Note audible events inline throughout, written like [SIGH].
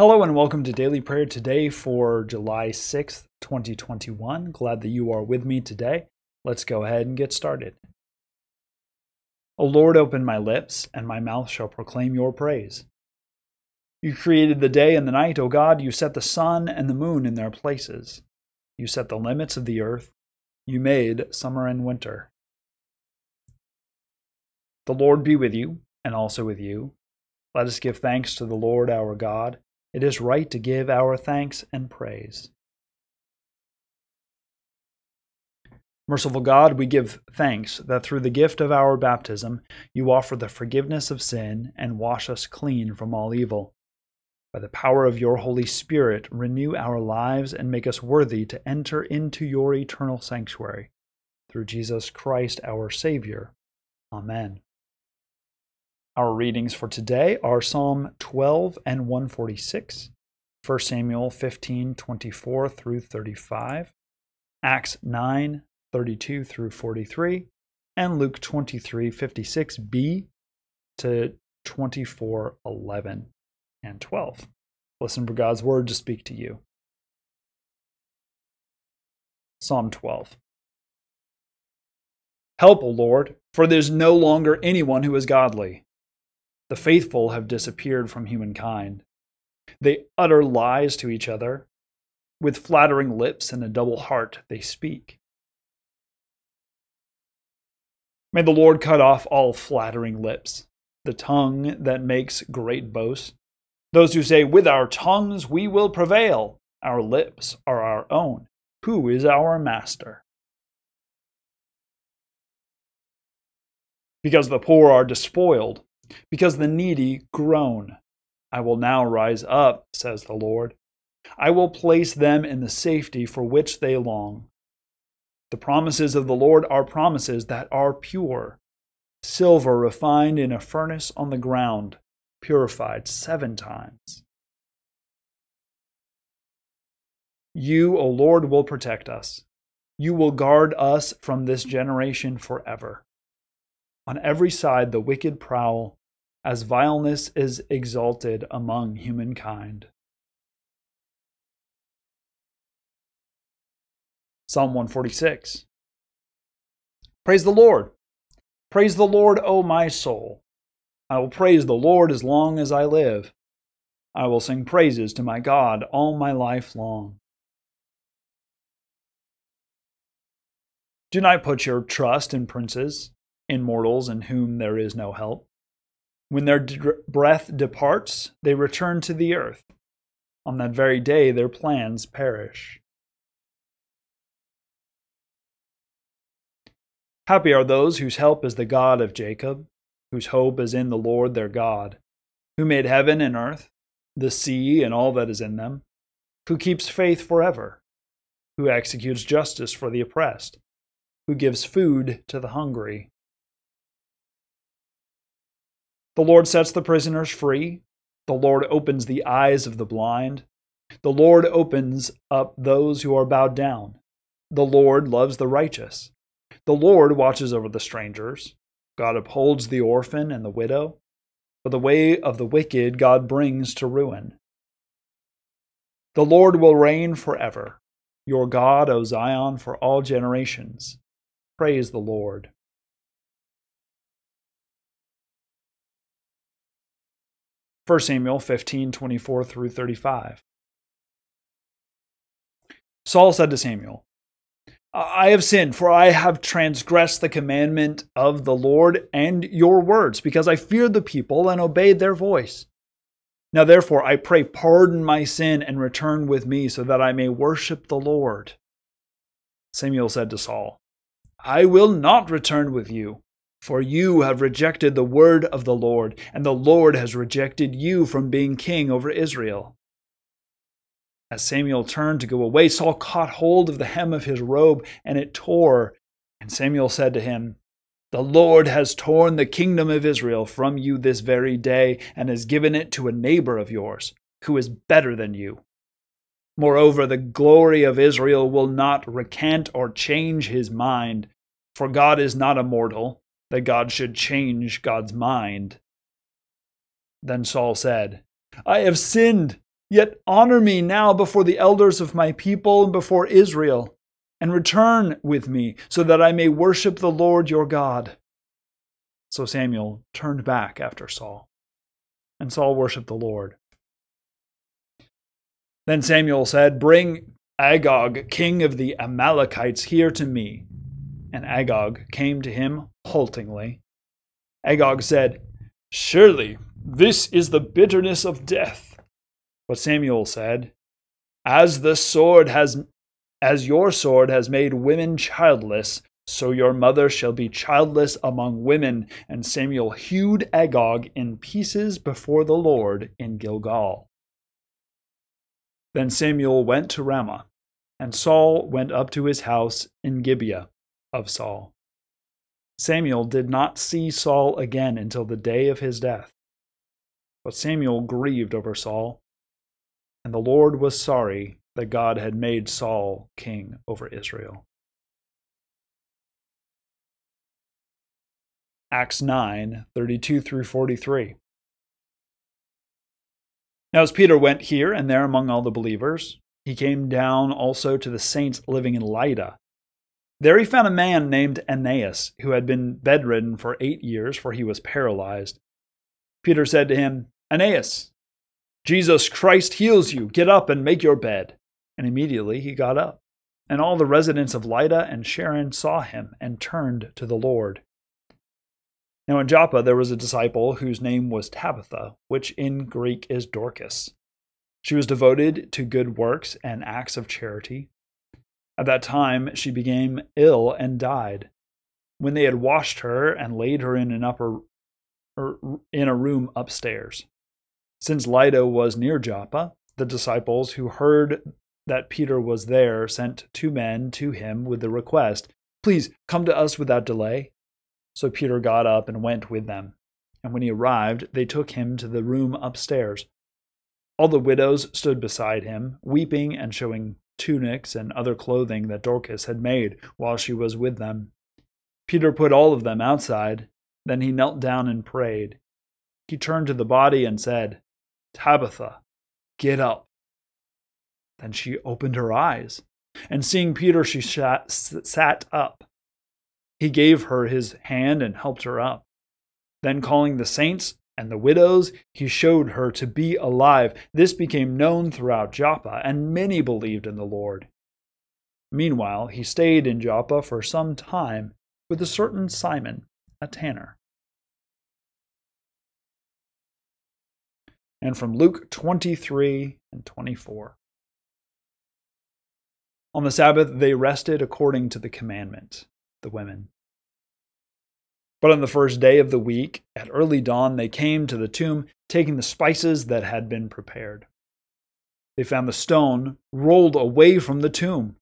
Hello and welcome to Daily Prayer today for July 6th, 2021. Glad that you are with me today. Let's go ahead and get started. O Lord, open my lips, and my mouth shall proclaim your praise. You created the day and the night, O God. You set the sun and the moon in their places. You set the limits of the earth. You made summer and winter. The Lord be with you, and also with you. Let us give thanks to the Lord our God. It is right to give our thanks and praise. Merciful God, we give thanks that through the gift of our baptism you offer the forgiveness of sin and wash us clean from all evil. By the power of your Holy Spirit, renew our lives and make us worthy to enter into your eternal sanctuary. Through Jesus Christ our Savior. Amen. Our readings for today are Psalm 12 and 146, 1 Samuel 15, 24 through 35, Acts 9, 32 through 43, and Luke 23, 56b to 24, 11 and 12. Listen for God's word to speak to you. Psalm 12. Help, O Lord, for there is no longer anyone who is godly. The faithful have disappeared from humankind. They utter lies to each other. With flattering lips and a double heart, they speak. May the Lord cut off all flattering lips, the tongue that makes great boasts. Those who say, With our tongues we will prevail, our lips are our own. Who is our master? Because the poor are despoiled, because the needy groan. I will now rise up, says the Lord. I will place them in the safety for which they long. The promises of the Lord are promises that are pure, silver refined in a furnace on the ground, purified seven times. You, O Lord, will protect us. You will guard us from this generation forever. On every side, the wicked prowl as vileness is exalted among humankind. Psalm 146 Praise the Lord! Praise the Lord, O my soul! I will praise the Lord as long as I live. I will sing praises to my God all my life long. Do not put your trust in princes, in mortals in whom there is no help. When their d- breath departs, they return to the earth. On that very day, their plans perish. Happy are those whose help is the God of Jacob, whose hope is in the Lord their God, who made heaven and earth, the sea and all that is in them, who keeps faith forever, who executes justice for the oppressed, who gives food to the hungry. The Lord sets the prisoners free. The Lord opens the eyes of the blind. The Lord opens up those who are bowed down. The Lord loves the righteous. The Lord watches over the strangers. God upholds the orphan and the widow. But the way of the wicked God brings to ruin. The Lord will reign forever. Your God, O Zion, for all generations. Praise the Lord. 1 Samuel 15 24 through 35. Saul said to Samuel, I have sinned, for I have transgressed the commandment of the Lord and your words, because I feared the people and obeyed their voice. Now therefore I pray, pardon my sin and return with me, so that I may worship the Lord. Samuel said to Saul, I will not return with you. For you have rejected the word of the Lord, and the Lord has rejected you from being king over Israel. As Samuel turned to go away, Saul caught hold of the hem of his robe, and it tore. And Samuel said to him, The Lord has torn the kingdom of Israel from you this very day, and has given it to a neighbor of yours, who is better than you. Moreover, the glory of Israel will not recant or change his mind, for God is not immortal that God should change God's mind. Then Saul said, I have sinned. Yet honor me now before the elders of my people and before Israel, and return with me, so that I may worship the Lord your God. So Samuel turned back after Saul, and Saul worshiped the Lord. Then Samuel said, Bring Agag, king of the Amalekites, here to me. And Agag came to him haltingly. Agag said, Surely this is the bitterness of death. But Samuel said, As the sword has as your sword has made women childless, so your mother shall be childless among women. And Samuel hewed Agag in pieces before the Lord in Gilgal. Then Samuel went to Ramah, and Saul went up to his house in Gibeah of Saul. Samuel did not see Saul again until the day of his death. But Samuel grieved over Saul, and the Lord was sorry that God had made Saul king over Israel. Acts 9 32 through 43. Now, as Peter went here and there among all the believers, he came down also to the saints living in Lydda. There he found a man named Aeneas, who had been bedridden for eight years, for he was paralyzed. Peter said to him, Aeneas, Jesus Christ heals you. Get up and make your bed. And immediately he got up. And all the residents of Lydda and Sharon saw him and turned to the Lord. Now in Joppa there was a disciple whose name was Tabitha, which in Greek is Dorcas. She was devoted to good works and acts of charity. At that time she became ill and died. When they had washed her and laid her in an upper er, in a room upstairs. Since Lydda was near Joppa, the disciples who heard that Peter was there sent two men to him with the request, Please come to us without delay. So Peter got up and went with them. And when he arrived, they took him to the room upstairs. All the widows stood beside him, weeping and showing tunics and other clothing that Dorcas had made while she was with them. Peter put all of them outside. Then he knelt down and prayed. He turned to the body and said, Tabitha, get up. Then she opened her eyes, and seeing Peter, she sat up. He gave her his hand and helped her up. Then, calling the saints and the widows, he showed her to be alive. This became known throughout Joppa, and many believed in the Lord. Meanwhile, he stayed in Joppa for some time with a certain Simon, a tanner. And from Luke 23 and 24. On the Sabbath, they rested according to the commandment the women. But on the first day of the week, at early dawn, they came to the tomb, taking the spices that had been prepared. They found the stone rolled away from the tomb.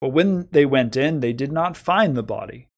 But when they went in, they did not find the body.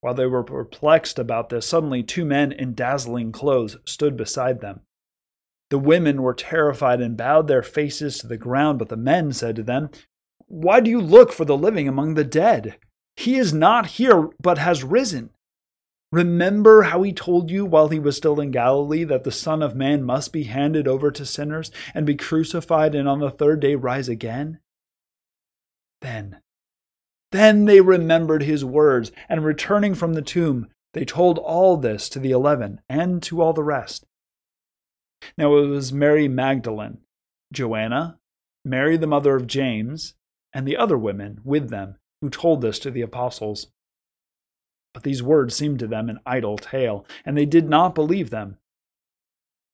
While they were perplexed about this, suddenly two men in dazzling clothes stood beside them. The women were terrified and bowed their faces to the ground, but the men said to them, Why do you look for the living among the dead? He is not here, but has risen. Remember how he told you while he was still in Galilee that the Son of Man must be handed over to sinners and be crucified and on the third day rise again? Then, then they remembered his words, and returning from the tomb, they told all this to the eleven and to all the rest. Now it was Mary Magdalene, Joanna, Mary the mother of James, and the other women with them who told this to the apostles. But these words seemed to them an idle tale, and they did not believe them.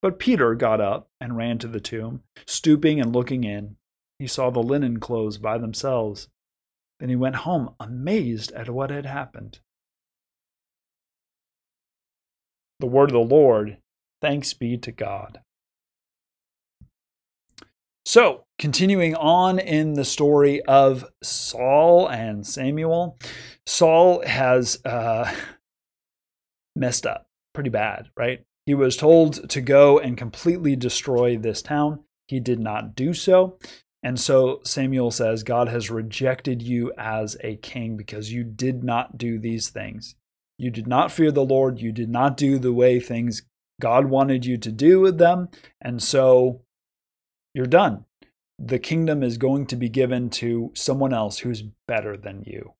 But Peter got up and ran to the tomb. Stooping and looking in, he saw the linen clothes by themselves. Then he went home amazed at what had happened. The word of the Lord. Thanks be to God. So, continuing on in the story of Saul and Samuel, Saul has uh, [LAUGHS] messed up pretty bad, right? He was told to go and completely destroy this town. He did not do so. And so Samuel says, God has rejected you as a king because you did not do these things. You did not fear the Lord. You did not do the way things God wanted you to do with them. And so You're done. The kingdom is going to be given to someone else who's better than you.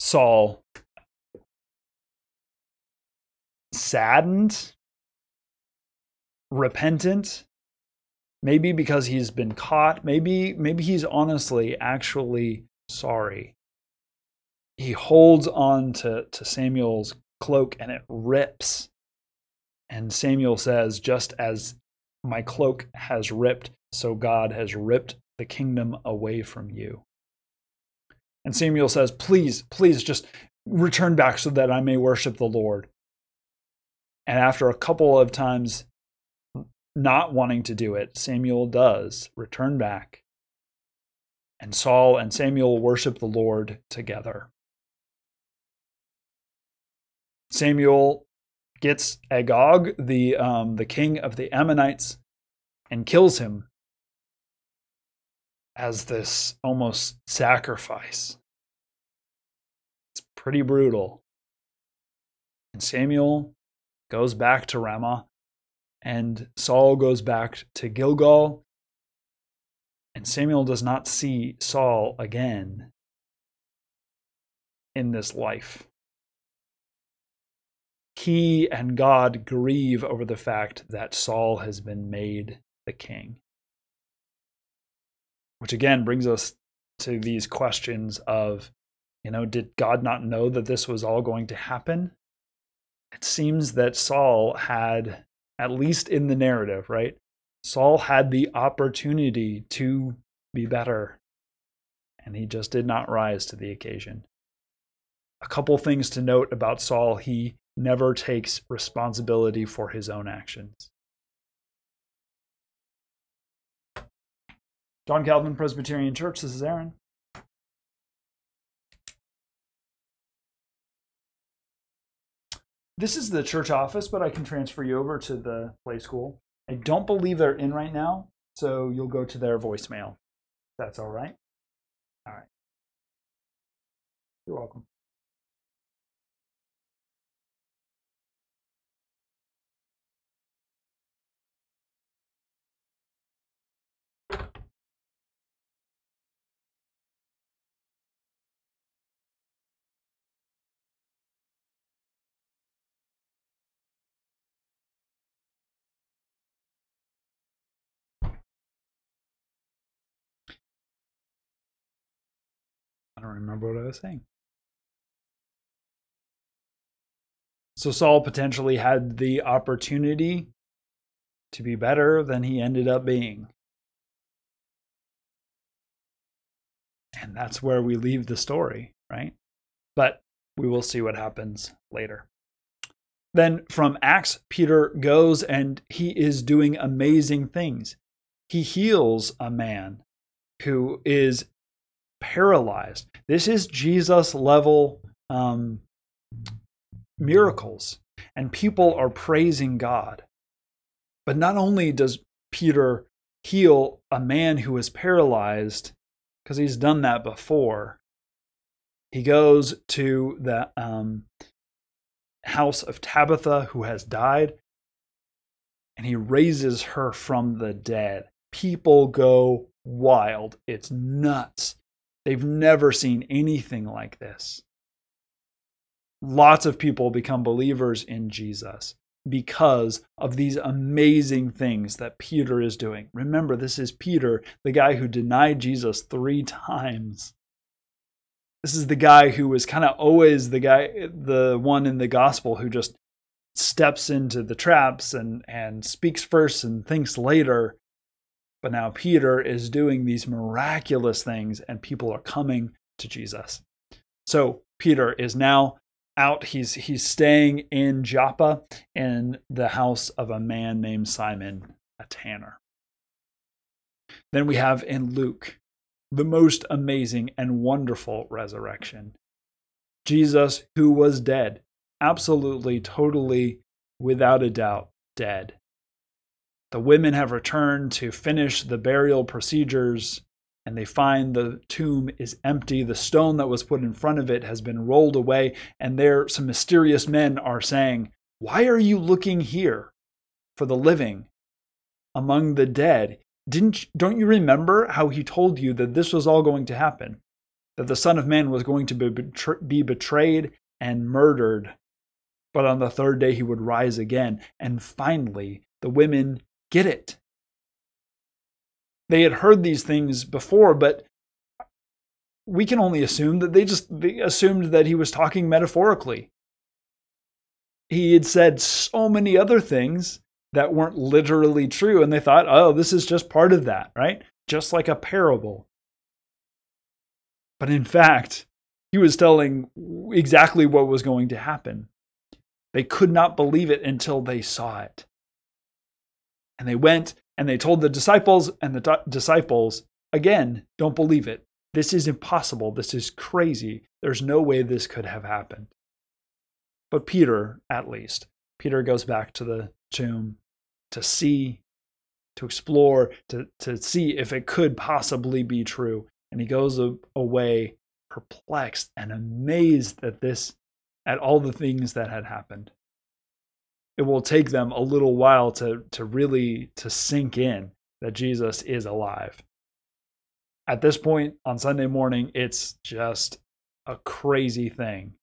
Saul, saddened, repentant, maybe because he's been caught, maybe maybe he's honestly actually sorry. He holds on to, to Samuel's cloak and it rips. And Samuel says, Just as my cloak has ripped, so God has ripped the kingdom away from you. And Samuel says, Please, please just return back so that I may worship the Lord. And after a couple of times not wanting to do it, Samuel does return back. And Saul and Samuel worship the Lord together. Samuel gets Agag, the, um, the king of the Ammonites, and kills him as this almost sacrifice. It's pretty brutal. And Samuel goes back to Ramah, and Saul goes back to Gilgal. And Samuel does not see Saul again in this life he and God grieve over the fact that Saul has been made the king. Which again brings us to these questions of, you know, did God not know that this was all going to happen? It seems that Saul had, at least in the narrative, right? Saul had the opportunity to be better, and he just did not rise to the occasion. A couple things to note about Saul. He never takes responsibility for his own actions. John Calvin Presbyterian Church, this is Aaron. This is the church office, but I can transfer you over to the play school. I don't believe they're in right now, so you'll go to their voicemail. That's all right. All right. You're welcome. Don't remember what I was saying. So Saul potentially had the opportunity to be better than he ended up being. And that's where we leave the story, right? But we will see what happens later. Then from Acts, Peter goes and he is doing amazing things. He heals a man who is paralyzed. This is Jesus level um, miracles, and people are praising God. But not only does Peter heal a man who is paralyzed, because he's done that before, he goes to the um, house of Tabitha, who has died, and he raises her from the dead. People go wild. It's nuts. They've never seen anything like this. Lots of people become believers in Jesus because of these amazing things that Peter is doing. Remember, this is Peter, the guy who denied Jesus three times. This is the guy who was kind of always the guy, the one in the gospel who just steps into the traps and, and speaks first and thinks later. But now Peter is doing these miraculous things and people are coming to Jesus. So Peter is now out. He's he's staying in Joppa in the house of a man named Simon, a tanner. Then we have in Luke the most amazing and wonderful resurrection. Jesus, who was dead, absolutely, totally, without a doubt, dead. The women have returned to finish the burial procedures, and they find the tomb is empty. The stone that was put in front of it has been rolled away, and there some mysterious men are saying, Why are you looking here for the living? among the dead. Didn't don't you remember how he told you that this was all going to happen? That the Son of Man was going to be, betray- be betrayed and murdered, but on the third day he would rise again. And finally, the women get it. They had heard these things before, but we can only assume that they just they assumed that he was talking metaphorically. He had said so many other things that weren't literally true, and they thought, oh, this is just part of that, right? Just like a parable. But in fact, he was telling exactly what was going to happen. They could not believe it until they saw it. And they went and they told the disciples, and the disciples, again, don't believe it. This is impossible. This is crazy. There's no way this could have happened. But Peter, at least, Peter goes back to the tomb to see, to explore, to, to see if it could possibly be true. And he goes away perplexed and amazed at this, at all the things that had happened. It will take them a little while to, to really to sink in that Jesus is alive at this point on Sunday morning, it's just a crazy thing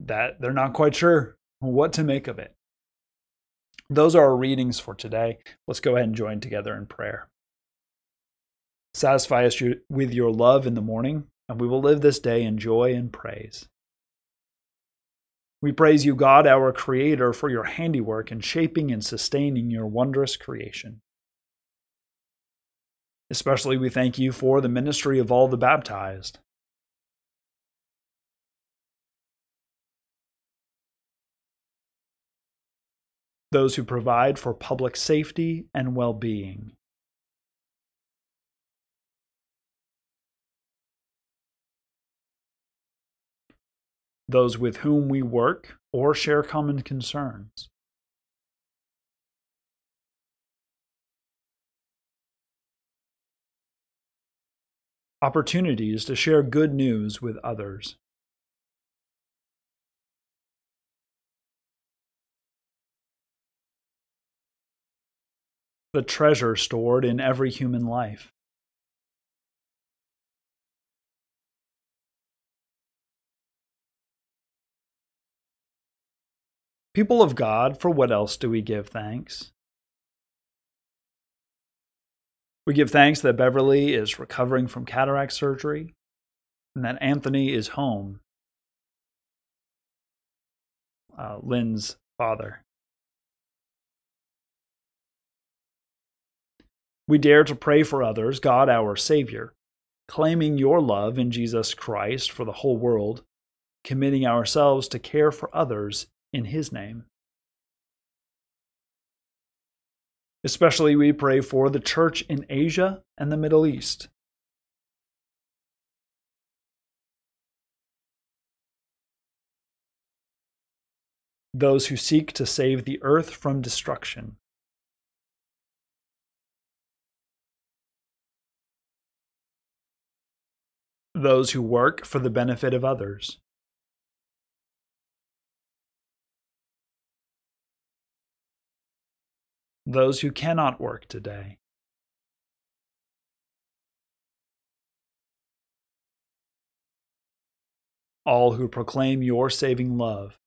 that they're not quite sure what to make of it. Those are our readings for today. Let's go ahead and join together in prayer. Satisfy us with your love in the morning, and we will live this day in joy and praise. We praise you, God, our Creator, for your handiwork in shaping and sustaining your wondrous creation. Especially, we thank you for the ministry of all the baptized. Those who provide for public safety and well being. Those with whom we work or share common concerns. opportunities to share good news with others. The treasure stored in every human life. People of God, for what else do we give thanks? We give thanks that Beverly is recovering from cataract surgery and that Anthony is home, uh, Lynn's father. We dare to pray for others, God our Savior, claiming your love in Jesus Christ for the whole world, committing ourselves to care for others in His name. Especially, we pray for the church in Asia and the Middle East. Those who seek to save the earth from destruction. Those who work for the benefit of others. Those who cannot work today. All who proclaim your saving love.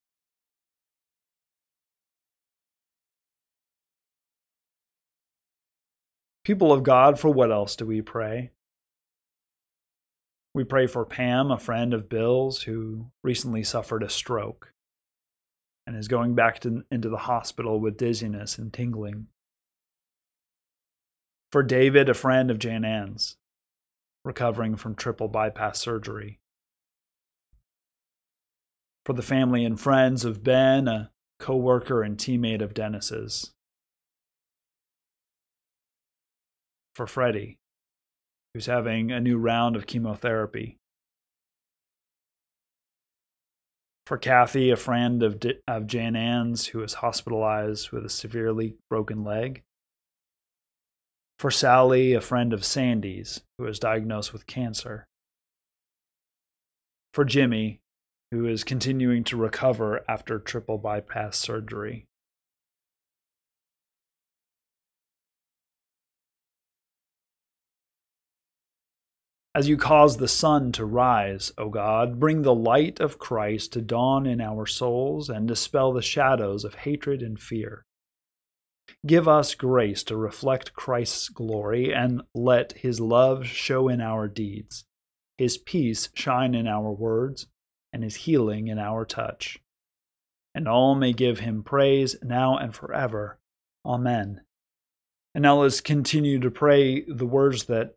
People of God, for what else do we pray? We pray for Pam, a friend of Bill's who recently suffered a stroke and is going back to, into the hospital with dizziness and tingling. For David, a friend of Jan Ann's, recovering from triple bypass surgery. For the family and friends of Ben, a co worker and teammate of Dennis's. For Freddie, who's having a new round of chemotherapy. For Kathy, a friend of, D- of Jan Ann's who is hospitalized with a severely broken leg. For Sally, a friend of Sandy's who is diagnosed with cancer. For Jimmy, who is continuing to recover after triple bypass surgery. As you cause the sun to rise, O God, bring the light of Christ to dawn in our souls and dispel the shadows of hatred and fear. Give us grace to reflect Christ's glory and let his love show in our deeds, his peace shine in our words, and his healing in our touch. And all may give him praise now and forever. Amen. And now let's continue to pray the words that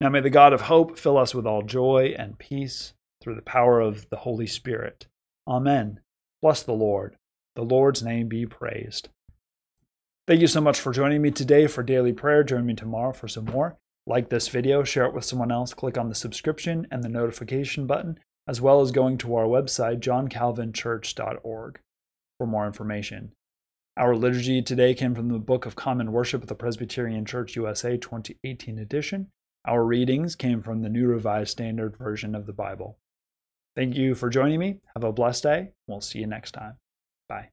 Now may the God of hope fill us with all joy and peace through the power of the Holy Spirit. Amen. Bless the Lord. The Lord's name be praised. Thank you so much for joining me today for daily prayer. Join me tomorrow for some more. Like this video, share it with someone else, click on the subscription and the notification button, as well as going to our website, johncalvinchurch.org, for more information. Our liturgy today came from the Book of Common Worship of the Presbyterian Church USA 2018 edition. Our readings came from the New Revised Standard Version of the Bible. Thank you for joining me. Have a blessed day. We'll see you next time. Bye.